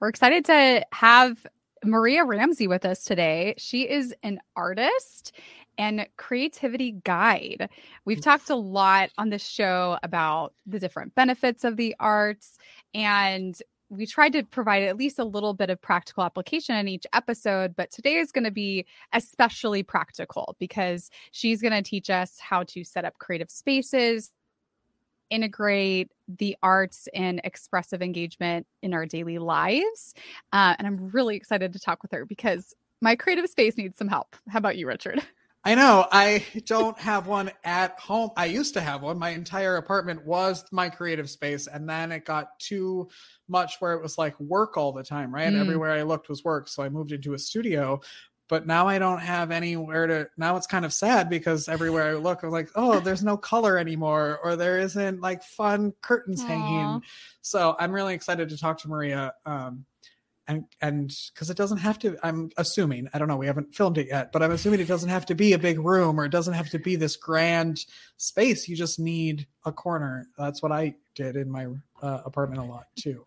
We're excited to have Maria Ramsey with us today. She is an artist and creativity guide. We've talked a lot on this show about the different benefits of the arts and we tried to provide at least a little bit of practical application in each episode, but today is going to be especially practical because she's going to teach us how to set up creative spaces, integrate the arts and expressive engagement in our daily lives. Uh, and I'm really excited to talk with her because my creative space needs some help. How about you, Richard? I know. I don't have one at home. I used to have one. My entire apartment was my creative space. And then it got too much where it was like work all the time, right? Mm. Everywhere I looked was work. So I moved into a studio. But now I don't have anywhere to. Now it's kind of sad because everywhere I look, I'm like, oh, there's no color anymore, or there isn't like fun curtains Aww. hanging. So I'm really excited to talk to Maria. Um, and and because it doesn't have to i'm assuming i don't know we haven't filmed it yet but i'm assuming it doesn't have to be a big room or it doesn't have to be this grand space you just need a corner that's what i did in my uh, apartment a lot too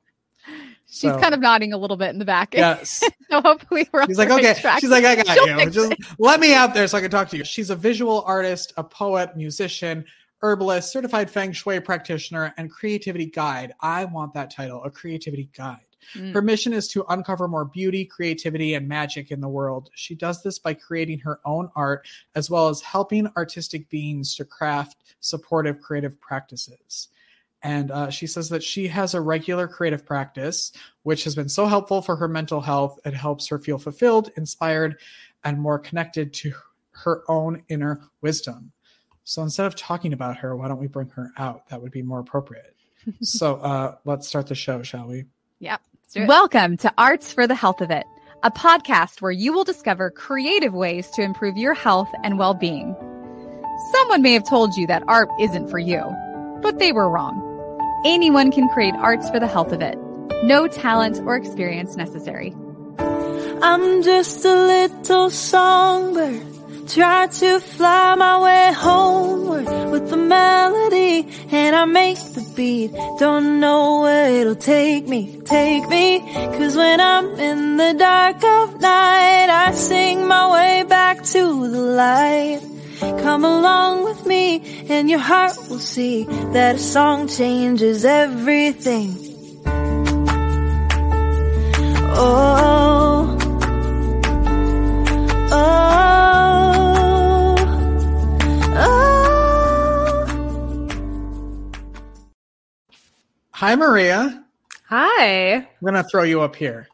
She's so, kind of nodding a little bit in the back. Yes. so hopefully we're. She's like, okay. Track. She's like, I got She'll you. Just let me out there so I can talk to you. She's a visual artist, a poet, musician, herbalist, certified feng shui practitioner, and creativity guide. I want that title, a creativity guide. Mm. Her mission is to uncover more beauty, creativity, and magic in the world. She does this by creating her own art as well as helping artistic beings to craft supportive creative practices. And uh, she says that she has a regular creative practice, which has been so helpful for her mental health. It helps her feel fulfilled, inspired, and more connected to her own inner wisdom. So instead of talking about her, why don't we bring her out? That would be more appropriate. so uh, let's start the show, shall we? Yep. Welcome to Arts for the Health of It, a podcast where you will discover creative ways to improve your health and well being. Someone may have told you that art isn't for you, but they were wrong. Anyone can create arts for the health of it. No talent or experience necessary. I'm just a little songbird Try to fly my way homeward with the melody and I make the beat. Don't know where it'll take me, take me. Cause when I'm in the dark of night, I sing my way back to the light. Come along with me and your heart will see that a song changes everything. Oh, oh. Hi, Maria. Hi. I'm gonna throw you up here.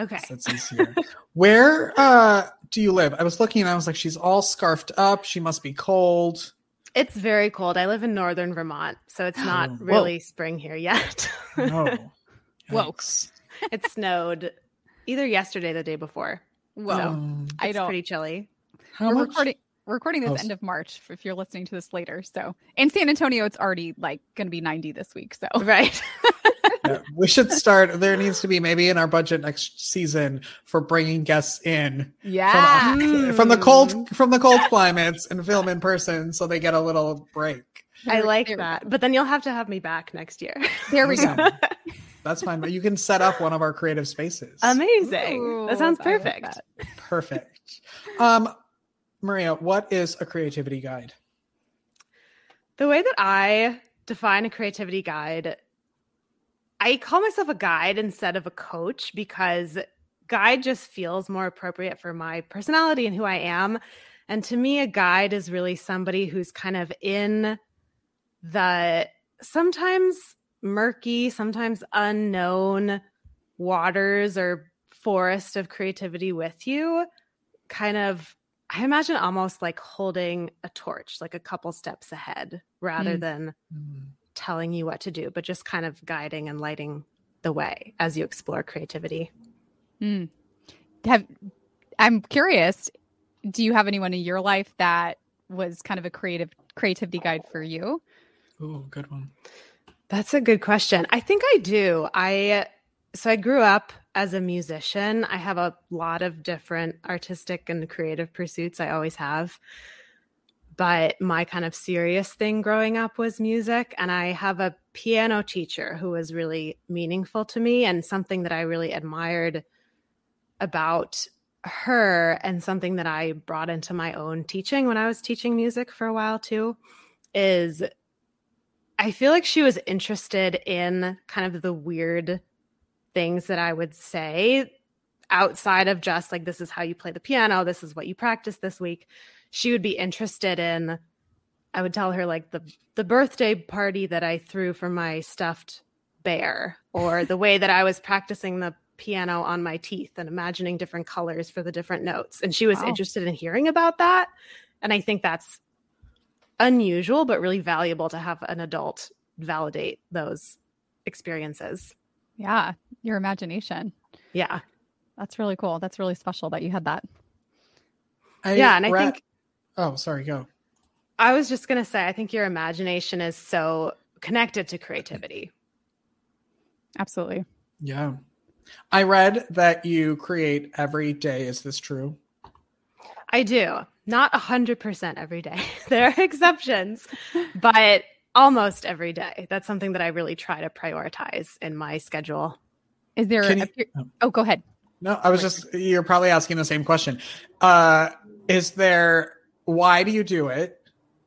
Okay. That's easier. Where uh, do you live? I was looking and I was like, she's all scarfed up. She must be cold. It's very cold. I live in northern Vermont, so it's not really spring here yet. no. Whoa. it snowed either yesterday or the day before. Whoa. So um, I don't pretty chilly. How We're much? recording we're recording this oh. end of March if you're listening to this later. So in San Antonio, it's already like going to be 90 this week. So right. yeah, we should start. There needs to be maybe in our budget next season for bringing guests in. Yeah. From, from the cold from the cold climates and film in person, so they get a little break. I like that, but then you'll have to have me back next year. There we go. That's fine, but you can set up one of our creative spaces. Amazing. Ooh, that sounds perfect. Like that. Perfect. Um, Maria, what is a creativity guide? The way that I define a creativity guide, I call myself a guide instead of a coach because guide just feels more appropriate for my personality and who I am. And to me, a guide is really somebody who's kind of in the sometimes murky, sometimes unknown waters or forest of creativity with you, kind of I imagine almost like holding a torch, like a couple steps ahead, rather mm. than mm. Telling you what to do, but just kind of guiding and lighting the way as you explore creativity. Mm. Have I'm curious, do you have anyone in your life that was kind of a creative creativity guide for you? Oh, good one. That's a good question. I think I do. I so I grew up as a musician, I have a lot of different artistic and creative pursuits. I always have. But my kind of serious thing growing up was music. And I have a piano teacher who was really meaningful to me and something that I really admired about her and something that I brought into my own teaching when I was teaching music for a while too is I feel like she was interested in kind of the weird things that I would say outside of just like this is how you play the piano, this is what you practice this week she would be interested in I would tell her like the the birthday party that I threw for my stuffed bear or the way that I was practicing the piano on my teeth and imagining different colors for the different notes and she was wow. interested in hearing about that and I think that's unusual but really valuable to have an adult validate those experiences. Yeah, your imagination. Yeah. That's really cool. That's really special that you had that. I yeah, and I think Oh, sorry, go. I was just going to say, I think your imagination is so connected to creativity. Absolutely. Yeah. I read that you create every day. Is this true? I do. Not 100% every day. there are exceptions, but almost every day. That's something that I really try to prioritize in my schedule. Is there a, you, oh. oh, go ahead. No, I was just you're probably asking the same question. Uh is there why do you do it?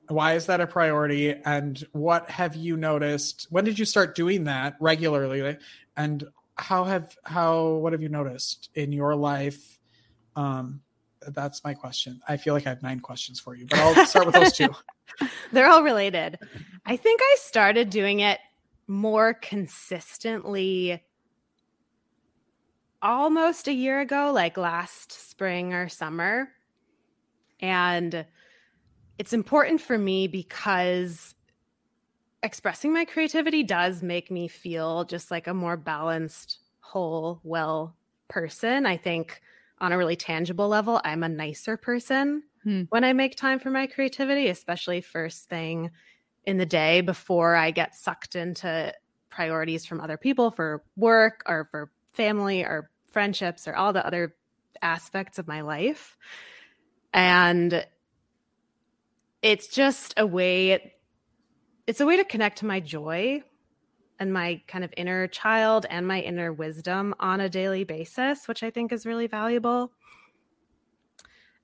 Why is that a priority? And what have you noticed? When did you start doing that regularly? And how have how what have you noticed in your life? Um, that's my question. I feel like I have nine questions for you, but I'll start with those two. They're all related. I think I started doing it more consistently almost a year ago, like last spring or summer. And it's important for me because expressing my creativity does make me feel just like a more balanced, whole, well person. I think on a really tangible level, I'm a nicer person hmm. when I make time for my creativity, especially first thing in the day before I get sucked into priorities from other people for work or for family or friendships or all the other aspects of my life. And it's just a way it's a way to connect to my joy and my kind of inner child and my inner wisdom on a daily basis, which I think is really valuable.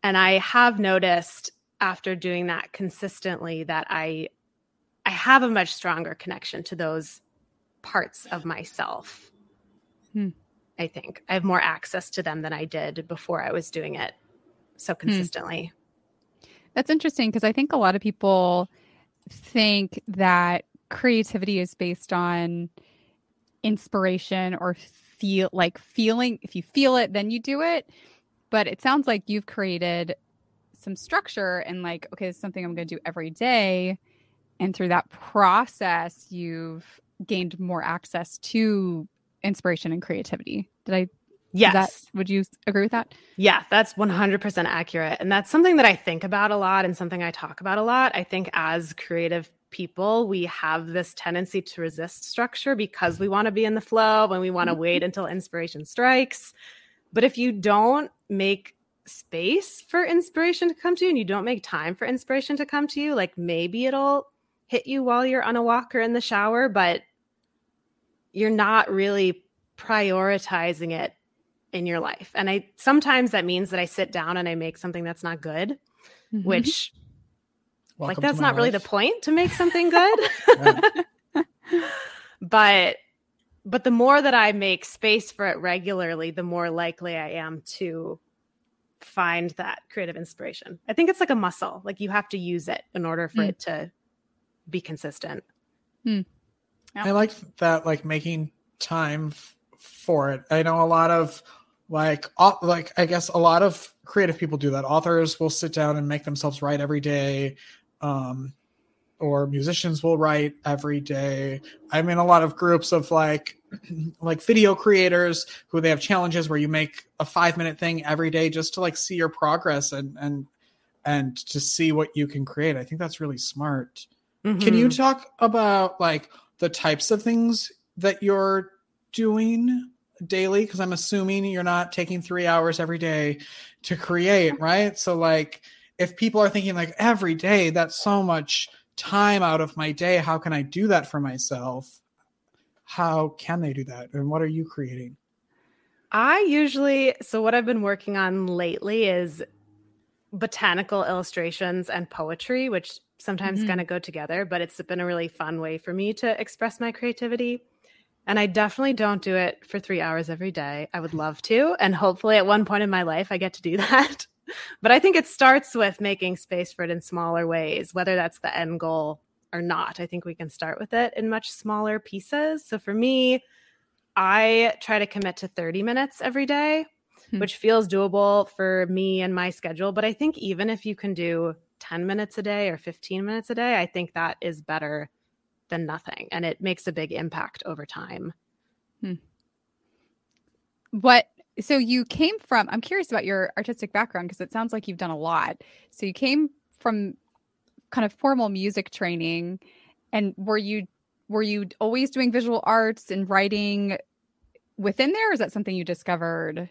And I have noticed after doing that consistently that I I have a much stronger connection to those parts of myself. Hmm. I think I have more access to them than I did before I was doing it so hmm. consistently. That's interesting because I think a lot of people think that creativity is based on inspiration or feel like feeling if you feel it then you do it but it sounds like you've created some structure and like okay this is something i'm going to do every day and through that process you've gained more access to inspiration and creativity did i Yes. That, would you agree with that? Yeah, that's 100% accurate. And that's something that I think about a lot and something I talk about a lot. I think as creative people, we have this tendency to resist structure because we want to be in the flow and we want to mm-hmm. wait until inspiration strikes. But if you don't make space for inspiration to come to you and you don't make time for inspiration to come to you, like maybe it'll hit you while you're on a walk or in the shower, but you're not really prioritizing it in your life. And I sometimes that means that I sit down and I make something that's not good, mm-hmm. which Welcome like that's not life. really the point to make something good. but but the more that I make space for it regularly, the more likely I am to find that creative inspiration. I think it's like a muscle. Like you have to use it in order for mm. it to be consistent. Mm. Yeah. I like that like making time f- for it. I know a lot of like like i guess a lot of creative people do that authors will sit down and make themselves write every day um or musicians will write every day i'm in a lot of groups of like like video creators who they have challenges where you make a five minute thing every day just to like see your progress and and and to see what you can create i think that's really smart mm-hmm. can you mm-hmm. talk about like the types of things that you're doing daily because i'm assuming you're not taking three hours every day to create right so like if people are thinking like every day, that's so much time out of my day. How can I do that for myself? How can they do that? And what are you creating? I usually, so what I've been working on lately is botanical illustrations and poetry, which sometimes mm-hmm. kind of go together, but it's been a really fun way for me to express my creativity. And I definitely don't do it for three hours every day. I would love to. And hopefully at one point in my life, I get to do that. but I think it starts with making space for it in smaller ways, whether that's the end goal or not. I think we can start with it in much smaller pieces. So for me, I try to commit to 30 minutes every day, hmm. which feels doable for me and my schedule. But I think even if you can do 10 minutes a day or 15 minutes a day, I think that is better than nothing. And it makes a big impact over time. Hmm. What so you came from i'm curious about your artistic background because it sounds like you've done a lot so you came from kind of formal music training and were you were you always doing visual arts and writing within there is that something you discovered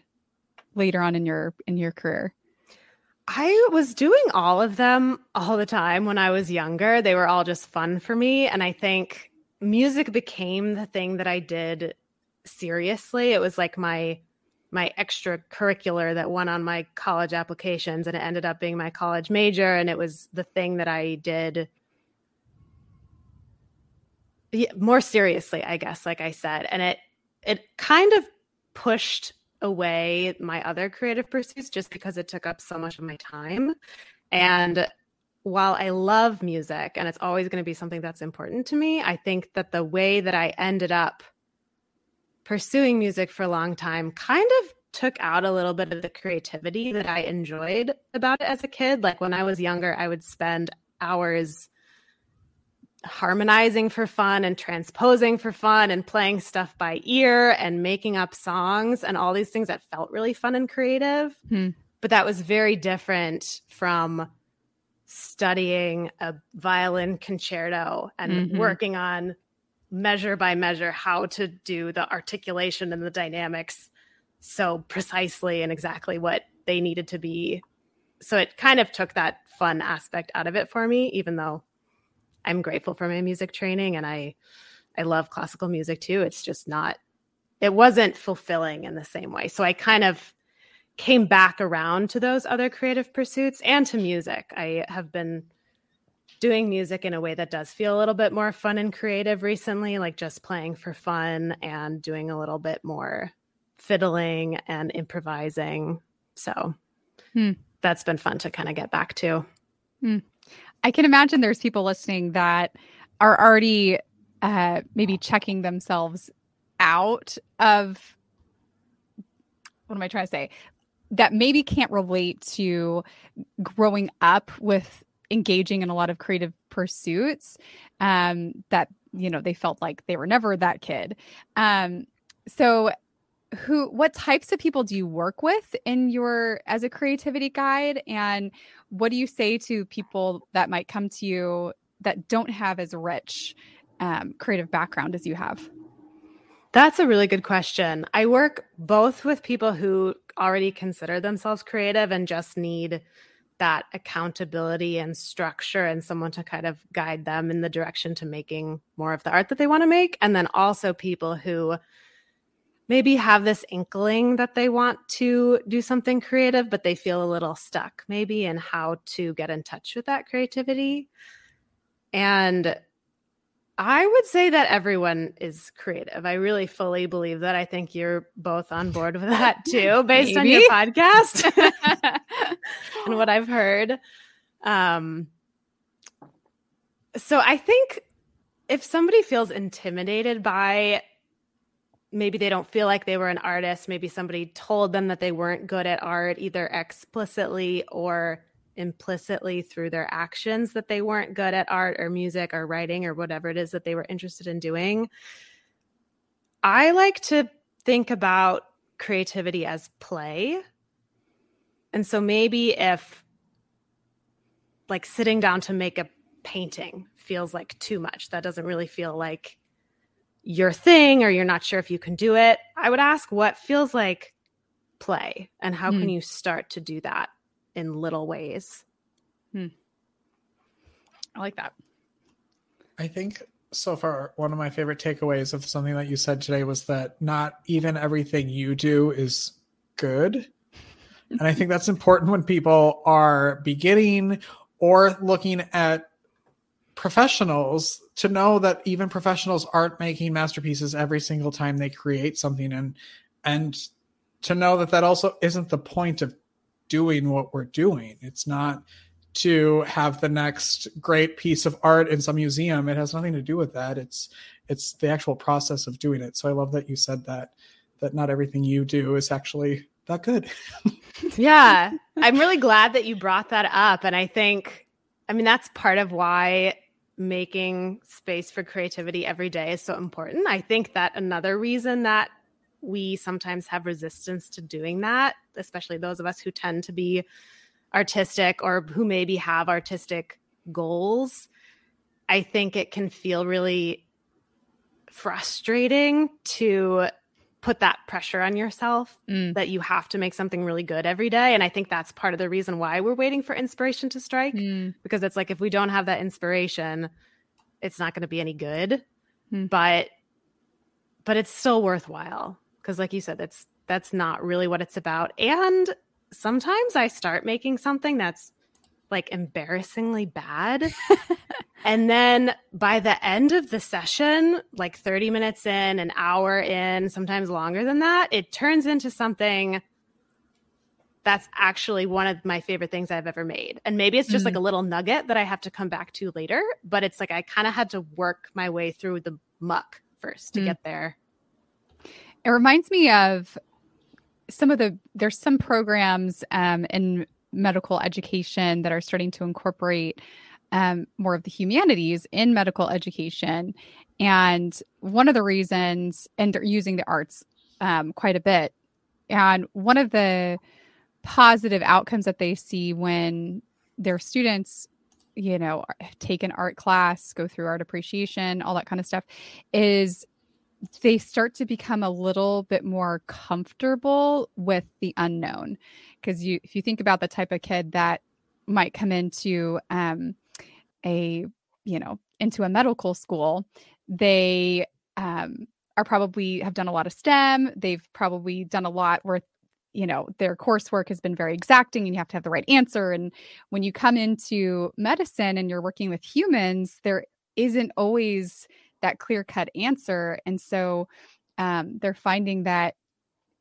later on in your in your career I was doing all of them all the time when I was younger. They were all just fun for me. And I think music became the thing that I did seriously. It was like my my extracurricular that went on my college applications and it ended up being my college major and it was the thing that I did more seriously I guess like I said and it it kind of pushed away my other creative pursuits just because it took up so much of my time and while I love music and it's always going to be something that's important to me I think that the way that I ended up pursuing music for a long time kind of took out a little bit of the creativity that I enjoyed about it as a kid. Like when I was younger, I would spend hours harmonizing for fun and transposing for fun and playing stuff by ear and making up songs and all these things that felt really fun and creative. Hmm. But that was very different from studying a violin concerto and mm-hmm. working on measure by measure how to do the articulation and the dynamics so precisely and exactly what they needed to be. So it kind of took that fun aspect out of it for me, even though I'm grateful for my music training and I I love classical music too. It's just not it wasn't fulfilling in the same way. So I kind of came back around to those other creative pursuits and to music. I have been doing music in a way that does feel a little bit more fun and creative recently, like just playing for fun and doing a little bit more fiddling and improvising. So hmm. that's been fun to kind of get back to. Hmm. I can imagine there's people listening that are already uh, maybe checking themselves out of what am I trying to say? That maybe can't relate to growing up with engaging in a lot of creative pursuits um, that you know they felt like they were never that kid um, so who what types of people do you work with in your as a creativity guide and what do you say to people that might come to you that don't have as rich um, creative background as you have that's a really good question i work both with people who already consider themselves creative and just need that accountability and structure and someone to kind of guide them in the direction to making more of the art that they want to make. And then also people who maybe have this inkling that they want to do something creative, but they feel a little stuck maybe in how to get in touch with that creativity. And I would say that everyone is creative. I really fully believe that. I think you're both on board with that too, based on your podcast and what I've heard. Um, so I think if somebody feels intimidated by maybe they don't feel like they were an artist, maybe somebody told them that they weren't good at art, either explicitly or implicitly through their actions that they weren't good at art or music or writing or whatever it is that they were interested in doing. I like to think about creativity as play. And so maybe if like sitting down to make a painting feels like too much, that doesn't really feel like your thing or you're not sure if you can do it, I would ask what feels like play and how mm. can hmm. you start to do that in little ways. Hmm. I like that. I think so far one of my favorite takeaways of something that you said today was that not even everything you do is good. and I think that's important when people are beginning or looking at professionals to know that even professionals aren't making masterpieces every single time they create something and and to know that that also isn't the point of doing what we're doing. It's not to have the next great piece of art in some museum. It has nothing to do with that. It's it's the actual process of doing it. So I love that you said that that not everything you do is actually that good. yeah. I'm really glad that you brought that up and I think I mean that's part of why making space for creativity every day is so important. I think that another reason that we sometimes have resistance to doing that, especially those of us who tend to be artistic or who maybe have artistic goals, I think it can feel really frustrating to put that pressure on yourself mm. that you have to make something really good every day. And I think that's part of the reason why we're waiting for inspiration to strike mm. because it's like if we don't have that inspiration, it's not going to be any good. Mm. But but it's still worthwhile because like you said that's that's not really what it's about. And sometimes I start making something that's like embarrassingly bad. and then by the end of the session, like 30 minutes in, an hour in, sometimes longer than that, it turns into something that's actually one of my favorite things I've ever made. And maybe it's just mm like a little nugget that I have to come back to later, but it's like I kind of had to work my way through the muck first to mm get there. It reminds me of some of the there's some programs um, in medical education that are starting to incorporate um, more of the humanities in medical education. And one of the reasons, and they're using the arts um, quite a bit. And one of the positive outcomes that they see when their students, you know, take an art class, go through art appreciation, all that kind of stuff, is they start to become a little bit more comfortable with the unknown because you if you think about the type of kid that might come into um, a you know into a medical school they um, are probably have done a lot of stem they've probably done a lot where you know their coursework has been very exacting and you have to have the right answer and when you come into medicine and you're working with humans there isn't always that clear cut answer. And so um, they're finding that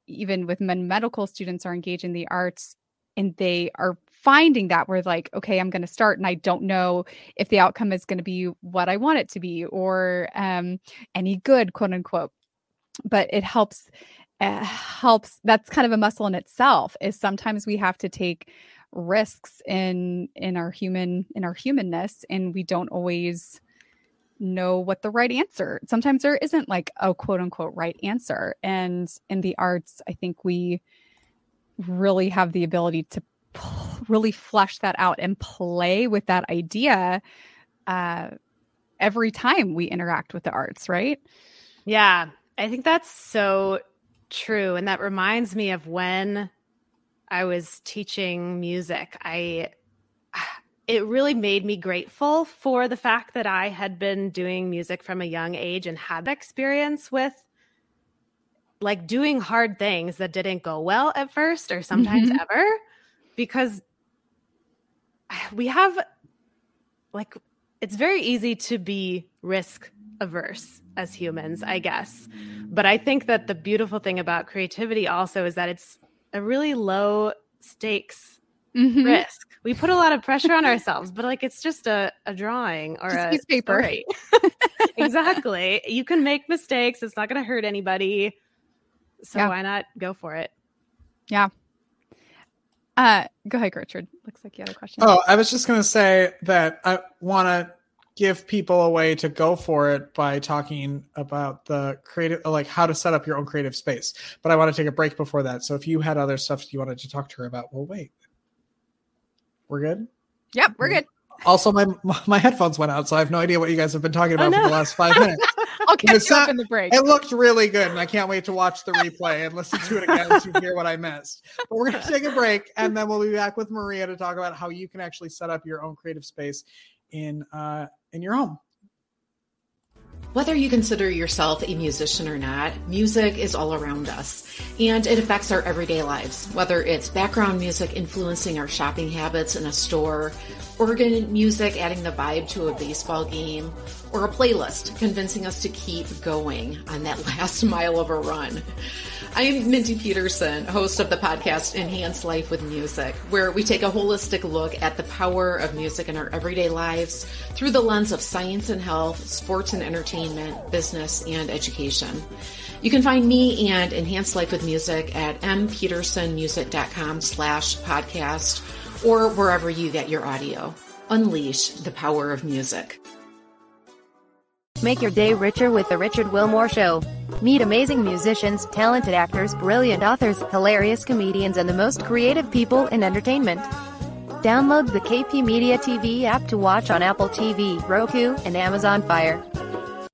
even with medical students are engaging the arts and they are finding that we're like, okay, I'm going to start and I don't know if the outcome is going to be what I want it to be or um, any good, quote unquote. But it helps uh, helps that's kind of a muscle in itself is sometimes we have to take risks in in our human in our humanness and we don't always know what the right answer. Sometimes there isn't like a quote unquote right answer. And in the arts, I think we really have the ability to really flesh that out and play with that idea uh, every time we interact with the arts, right? Yeah, I think that's so true. And that reminds me of when I was teaching music. I it really made me grateful for the fact that I had been doing music from a young age and had experience with like doing hard things that didn't go well at first or sometimes mm-hmm. ever because we have like it's very easy to be risk averse as humans, I guess. But I think that the beautiful thing about creativity also is that it's a really low stakes mm-hmm. risk we put a lot of pressure on ourselves, but like it's just a, a drawing or just a piece of paper. exactly. You can make mistakes. It's not going to hurt anybody. So yeah. why not go for it? Yeah. Uh, go ahead, Gertrude. Looks like you had a question. Oh, I was just going to say that I want to give people a way to go for it by talking about the creative, like how to set up your own creative space. But I want to take a break before that. So if you had other stuff you wanted to talk to her about, we'll wait. We're good? Yep, we're good. Also, my my headphones went out, so I have no idea what you guys have been talking about oh, no. for the last five minutes. I'll catch you up in the break. It looked really good, and I can't wait to watch the replay and listen to it again to hear what I missed. But we're going to take a break, and then we'll be back with Maria to talk about how you can actually set up your own creative space in uh, in your home. Whether you consider yourself a musician or not, music is all around us and it affects our everyday lives. Whether it's background music influencing our shopping habits in a store, organ music adding the vibe to a baseball game, or a playlist convincing us to keep going on that last mile of a run. I'm Mindy Peterson, host of the podcast Enhance Life with Music, where we take a holistic look at the power of music in our everyday lives through the lens of science and health, sports and entertainment, business, and education. You can find me and Enhance Life with Music at mpetersonmusic.com slash podcast or wherever you get your audio. Unleash the power of music. Make your day richer with The Richard Wilmore Show. Meet amazing musicians, talented actors, brilliant authors, hilarious comedians, and the most creative people in entertainment. Download the KP Media TV app to watch on Apple TV, Roku, and Amazon Fire.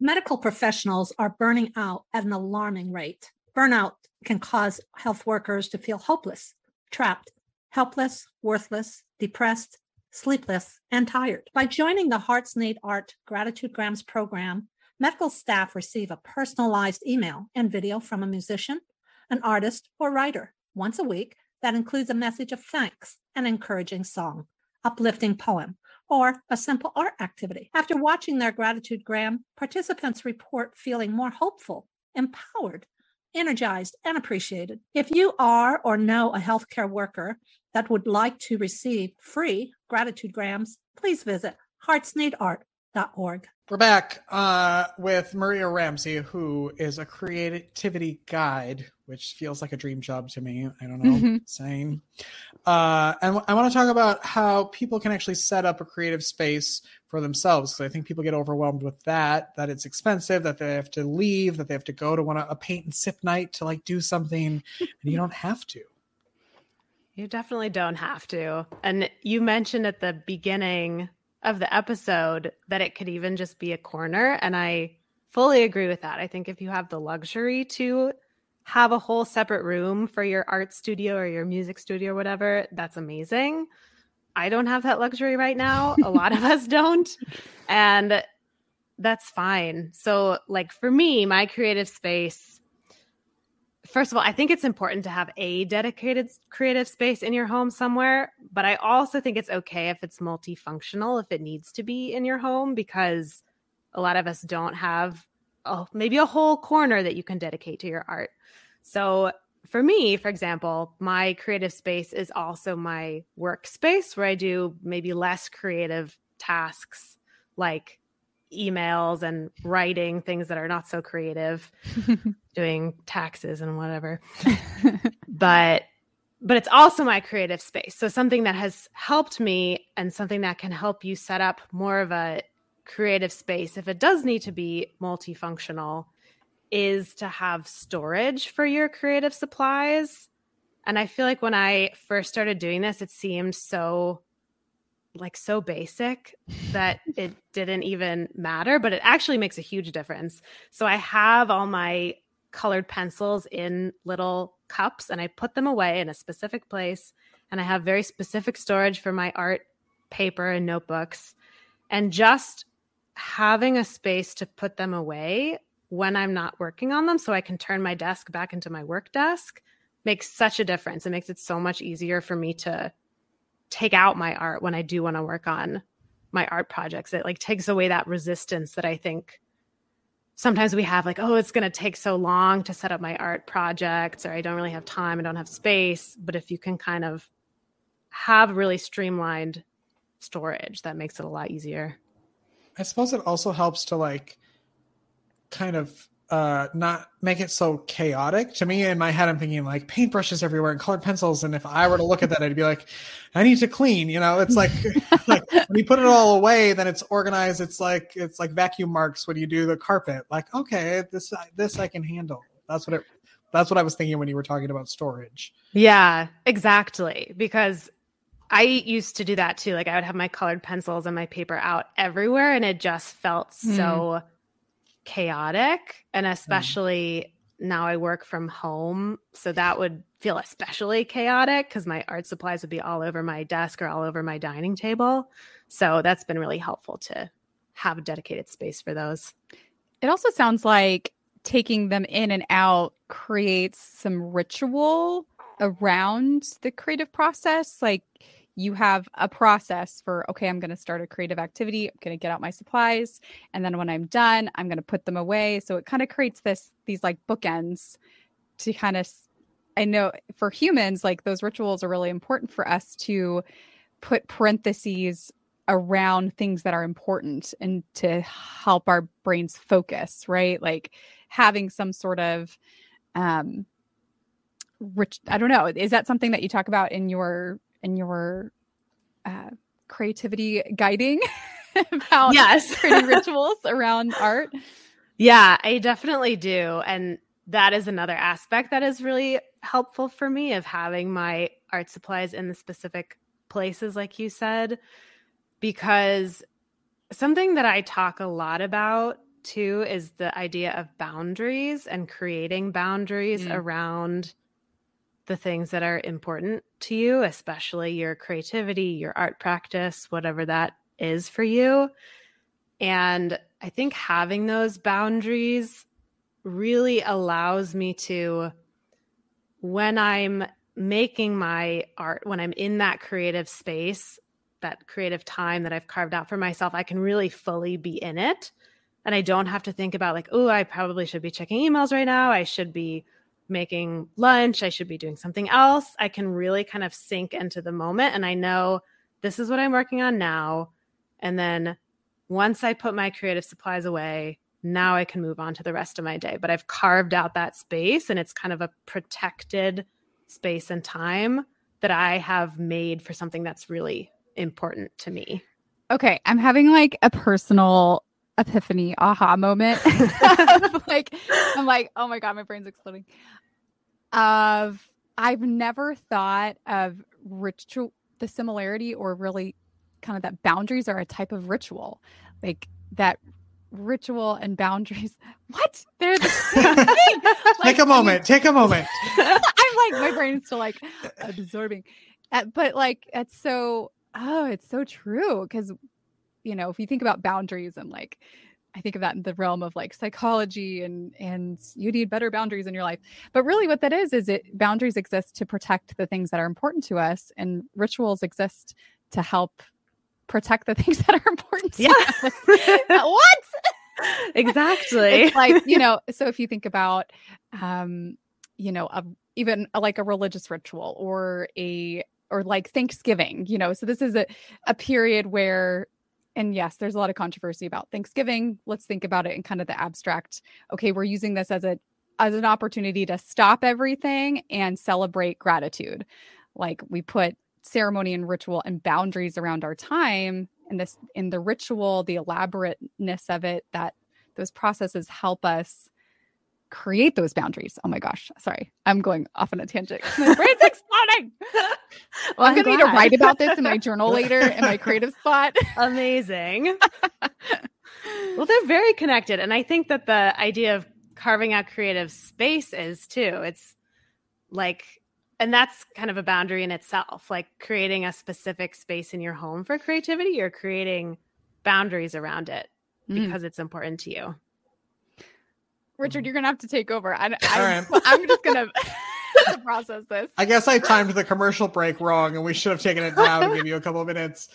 Medical professionals are burning out at an alarming rate. Burnout can cause health workers to feel hopeless, trapped, helpless, worthless, depressed, sleepless, and tired. By joining the Hearts Need Art Gratitude Grams program, medical staff receive a personalized email and video from a musician, an artist, or writer once a week that includes a message of thanks, an encouraging song, uplifting poem, or a simple art activity. After watching their gratitude gram, participants report feeling more hopeful, empowered, energized, and appreciated. If you are or know a healthcare worker that would like to receive free gratitude grams, please visit heartsneedart.org. We're back uh, with Maria Ramsey, who is a creativity guide, which feels like a dream job to me. I don't know, mm-hmm. same. Uh, and I want to talk about how people can actually set up a creative space for themselves. Because I think people get overwhelmed with that, that it's expensive, that they have to leave, that they have to go to one a paint and sip night to like do something, and you don't have to. You definitely don't have to. And you mentioned at the beginning of the episode that it could even just be a corner. And I fully agree with that. I think if you have the luxury to have a whole separate room for your art studio or your music studio or whatever, that's amazing. I don't have that luxury right now. A lot of us don't. And that's fine. So, like for me, my creative space first of all, I think it's important to have a dedicated creative space in your home somewhere, but I also think it's okay if it's multifunctional, if it needs to be in your home, because a lot of us don't have oh, maybe a whole corner that you can dedicate to your art. So for me, for example, my creative space is also my workspace where I do maybe less creative tasks like emails and writing things that are not so creative, doing taxes and whatever. but but it's also my creative space. So something that has helped me and something that can help you set up more of a creative space if it does need to be multifunctional is to have storage for your creative supplies. And I feel like when I first started doing this, it seemed so like so basic that it didn't even matter, but it actually makes a huge difference. So I have all my colored pencils in little cups and I put them away in a specific place. And I have very specific storage for my art paper and notebooks. And just having a space to put them away when I'm not working on them so I can turn my desk back into my work desk makes such a difference. It makes it so much easier for me to take out my art when I do want to work on my art projects. It like takes away that resistance that I think sometimes we have like, oh, it's going to take so long to set up my art projects or I don't really have time, I don't have space. But if you can kind of have really streamlined storage, that makes it a lot easier. I suppose it also helps to like kind of uh not make it so chaotic. To me in my head i'm thinking like paintbrushes everywhere and colored pencils. And if i were to look at that i'd be like i need to clean you know? It's like like when you put it all away then it's organized. It's like it's like vacuum marks when you do the carpet. Like okay this this i can handle. That's what it that's what i was thinking when you were talking about storage. Yeah exactly. Because I used to do that too. Like I would have my colored pencils and my paper out everywhere, and it just felt Mm. Chaotic. And Mm. especially now I work from home. So that would feel especially chaotic because my art supplies would be all over my desk or all over my dining table. So that's been really helpful to have a dedicated space for those. It also sounds like taking them in and out creates some ritual around the creative process. Like you have a process for, okay, I'm going to start a creative activity. I'm going to get out my supplies. And then when I'm done, I'm going to put them away. So it kind of creates this, these like bookends to kind of, I know for humans, like those rituals are really important for us to put parentheses around things that are important and to help our brains focus, right? Like having some sort of um rich I don't know, is that something that you talk about in your in your uh creativity guiding about Yes. creating rituals around art? Yeah, I definitely do. And that is another aspect that is really helpful for me of having my art supplies in the specific places, like you said, because something that I talk a lot about too is the idea of boundaries and creating boundaries Mm. around the things that are important to you, especially your creativity, your art practice, whatever that is for you. And I think having those boundaries really allows me to, when I'm making my art, when I'm in that creative space, that creative time that I've carved out for myself, I can really fully be in it. And I don't have to think about, like, oh, I probably should be checking emails right now. I should be making lunch. I should be doing something else. I can really kind of sink into the moment. And I know this is what I'm working on now. And then once I put my creative supplies away, now I can move on to the rest of my day. But I've carved out that space and it's kind of a protected space and time that I have made for something that's really important to me. Okay, I'm having like a personal epiphany aha moment. like I'm like, oh my god, my brain's exploding. Of I've never thought of ritual the similarity or really kind of that boundaries are a type of ritual. Like that ritual and boundaries. What? They're the same thing. take a moment. Take a moment. I'm like my brain's still like absorbing. Uh, but like it's so oh, it's so true because you know, if you think about boundaries and like I think of that in the realm of like psychology and and you need better boundaries in your life. But really what that is is it boundaries exist to protect the things that are important to us and rituals exist to help protect the things that are important to Yeah. us. what? exactly. it's like you know so if you think about um you know a, even a, like a religious ritual or a or like thanksgiving you know so this is a, a period where and yes there's a lot of controversy about thanksgiving. Let's think about it in kind of the abstract. Okay we're using this as a as an opportunity to stop everything and celebrate gratitude. Like we put ceremony and ritual and boundaries around our time and this in the ritual the elaborateness of it that those processes help us create those boundaries oh my gosh sorry i'm going off on a tangent my brain's exploding Well, i'm gonna need to write about this in my journal later in my creative spot Amazing. well, they're very connected. And I think that the idea of carving out creative space is too. It's like, and that's kind of a boundary in itself, like creating a specific space in your home for creativity. You're creating boundaries around it Mm. because it's important to you. Richard you're gonna have to take over I, I, right. I'm just gonna process this I guess I timed the commercial break wrong, and we should have taken it down to give you a couple of minutes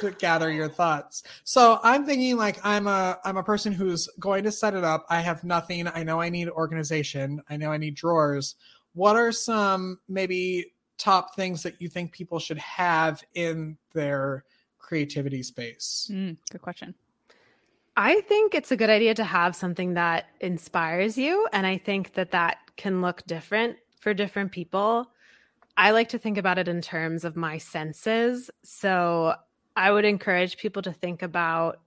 to gather your thoughts. So I'm thinking like I'm a I'm a person who's going to set it up. I have nothing. I know I need organization. I know I need drawers. What are some maybe top things that you think people should have in their creativity space? Mm, good question I think it's a good idea to have something that inspires you. And I think that that can look different for different people. I like to think about it in terms of my senses. So I would encourage people to think about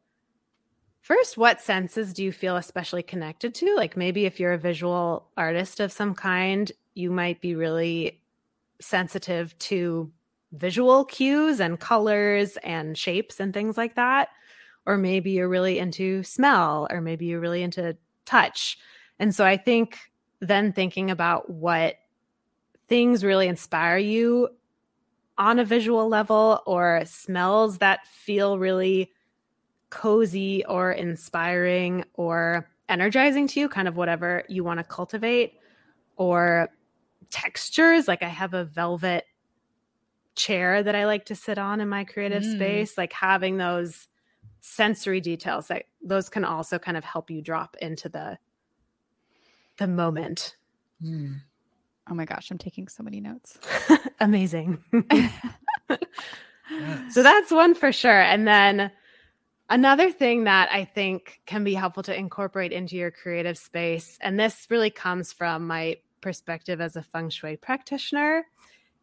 first, what senses do you feel especially connected to? Like maybe if you're a visual artist of some kind, you might be really sensitive to visual cues and colors and shapes and things like that. Or maybe you're really into smell, or maybe you're really into touch. And so I think then thinking about what things really inspire you on a visual level or smells that feel really cozy or inspiring or energizing to you, kind of whatever you want to cultivate, or textures. Like I have a velvet chair that I like to sit on in my creative mm. space, like having those sensory details that those can also kind of help you drop into the the moment. Mm. Oh my gosh, I'm taking so many notes. Amazing. So that's one for sure. And then another thing that I think can be helpful to incorporate into your creative space, and this really comes from my perspective as a feng shui practitioner,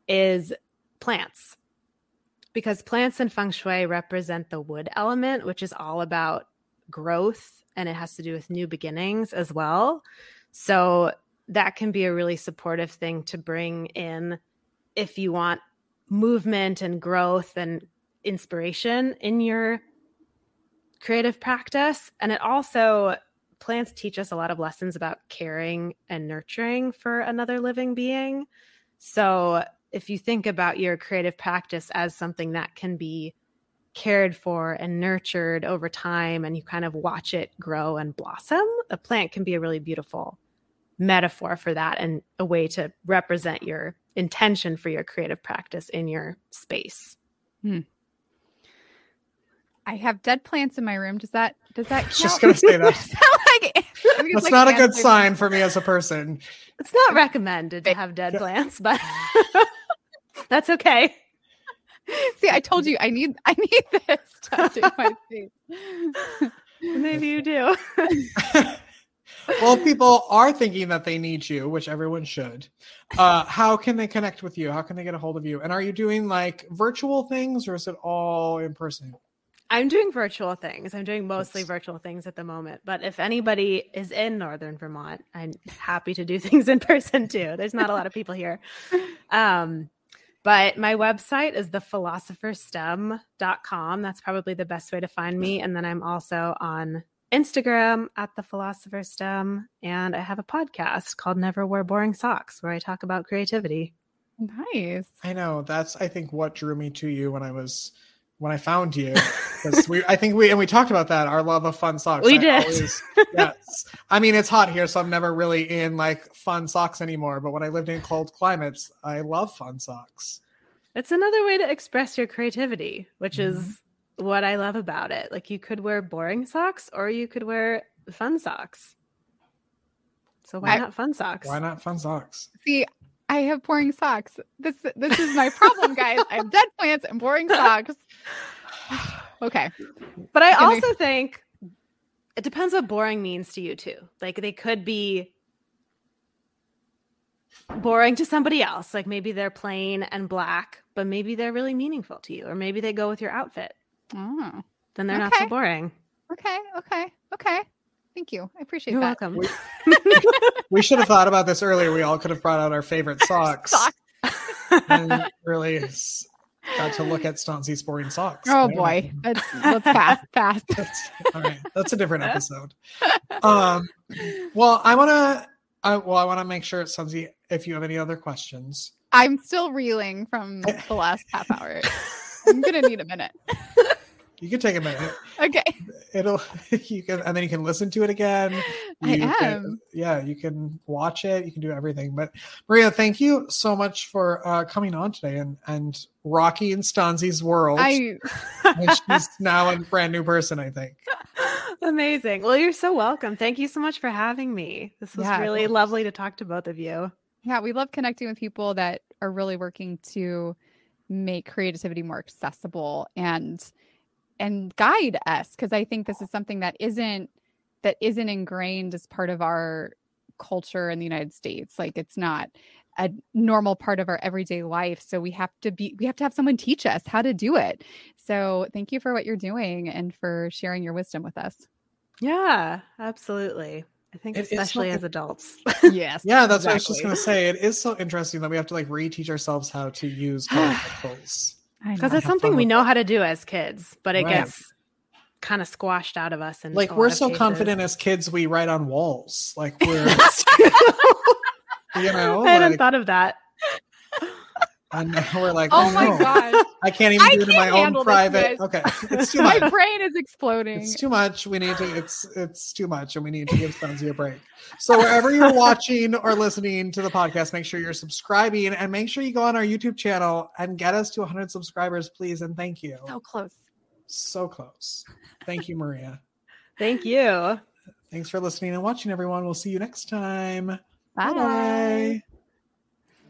is plants. Because plants and feng shui represent the wood element, which is all about growth and it has to do with new beginnings as well. So that can be a really supportive thing to bring in if you want movement and growth and inspiration in your creative practice. And it also, plants teach us a lot of lessons about caring and nurturing for another living being. So if you think about your creative practice as something that can be cared for and nurtured over time and you kind of watch it grow and blossom, a plant can be a really beautiful metaphor for that and a way to represent your intention for your creative practice in your space. Hmm. I have dead plants in my room. Does that does that count? Just gonna say that. like, That's like not a good sign for me as a person. It's not recommended to have dead plants, but that's okay. See, I told you I need I need this to do my face. Maybe you do well, people are thinking that they need you, which everyone should. Uh, how can they connect with you? How can they get a hold of you? And are you doing like virtual things or is it all in person? I'm doing virtual things. I'm doing mostly yes. virtual things at the moment. But if anybody is in Northern Vermont, I'm happy to do things in person too. There's not a lot of people here. Um, but my website is thephilosophers.stem.com. That's probably the best way to find me. And then I'm also on Instagram at the Philosopher STEM, and I have a podcast called Never Wear Boring Socks where I talk about creativity. Nice. I know that's I think what drew me to you when I was when I found you because we I think we and we talked about that our love of fun socks. We I did. Always, yes. I mean it's hot here, so I'm never really in like fun socks anymore. But when I lived in cold climates, I love fun socks. It's another way to express your creativity, which mm-hmm. is what I love about it. Like you could wear boring socks or you could wear fun socks. So why I, not fun socks? Why not fun socks? See, I have boring socks. This this is my problem, guys. I have dead plants and boring socks. okay. But I also think it depends what boring means to you too. Like they could be boring to somebody else. Like maybe they're plain and black, but maybe they're really meaningful to you, or maybe they go with your outfit. Oh. Then they're okay. not so boring. Okay. Okay. Okay. Thank you. I appreciate You're that. welcome. We, we, should have thought about this earlier. We all could have brought out our favorite socks. socks. and really got to look at Stanzi's sporting socks. Oh boy. That's, that's fast, fast. That's, all right. That's a different episode. Um, well, I want to, I, well, I want to make sure, Stanzi, if you have any other questions. I'm still reeling from the last half hour. I'm going to need a minute. You can take a minute. Okay. It'll you can and then you can listen to it again. You I am. Can, yeah, you can watch it. You can do everything. But Maria, thank you so much for uh, coming on today and and Rocky and Stanzi's world. I she's now a brand new person, I think. Amazing. Well, you're so welcome. Thank you so much for having me. This was yeah, really lovely to talk to both of you. Yeah, we love connecting with people that are really working to make creativity more accessible and and guide us because i think this is something that isn't that isn't ingrained as part of our culture in the united states like it's not a normal part of our everyday life so we have to be we have to have someone teach us how to do it so thank you for what you're doing and for sharing your wisdom with us yeah absolutely I think It is so- especially as adults. yes. Yeah, that's what I was just gonna say. It is so interesting that we have to like reteach ourselves how to use color pencils. I Because it's something we know how to do as kids, but it Right. gets kind of squashed out of us. And Like we're so confident as kids, we write on walls. Like we're, you know, I hadn't like, thought of that. And now we're like, Oh oh, my no, gosh. I can't even I do it in my can't own handle this, private. guys. Okay, it's too much. My brain is exploding. It's too much. We need to. It's it's too much, and we need to give Stanzi a break. So wherever you're watching or listening to the podcast, make sure you're subscribing, and make sure you go on our YouTube channel and get us to 100 subscribers, please, and thank you. so close. So close. Thank you, Maria. Thank you. Thanks for listening and watching, everyone. We'll see you next time. Bye. Bye.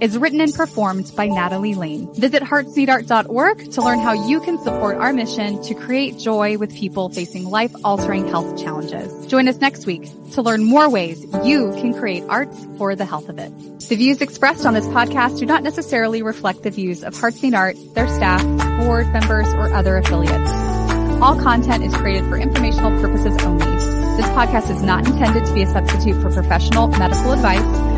is written and performed by Natalie Lane. Visit heartsneedart.org to learn how you can support our mission to create joy with people facing life-altering health challenges. Join us next week to learn more ways you can create arts for the health of it. The views expressed on this podcast do not necessarily reflect the views of Hearts Need Art, their staff, board members, or other affiliates. All content is created for informational purposes only. This podcast is not intended to be a substitute for professional medical advice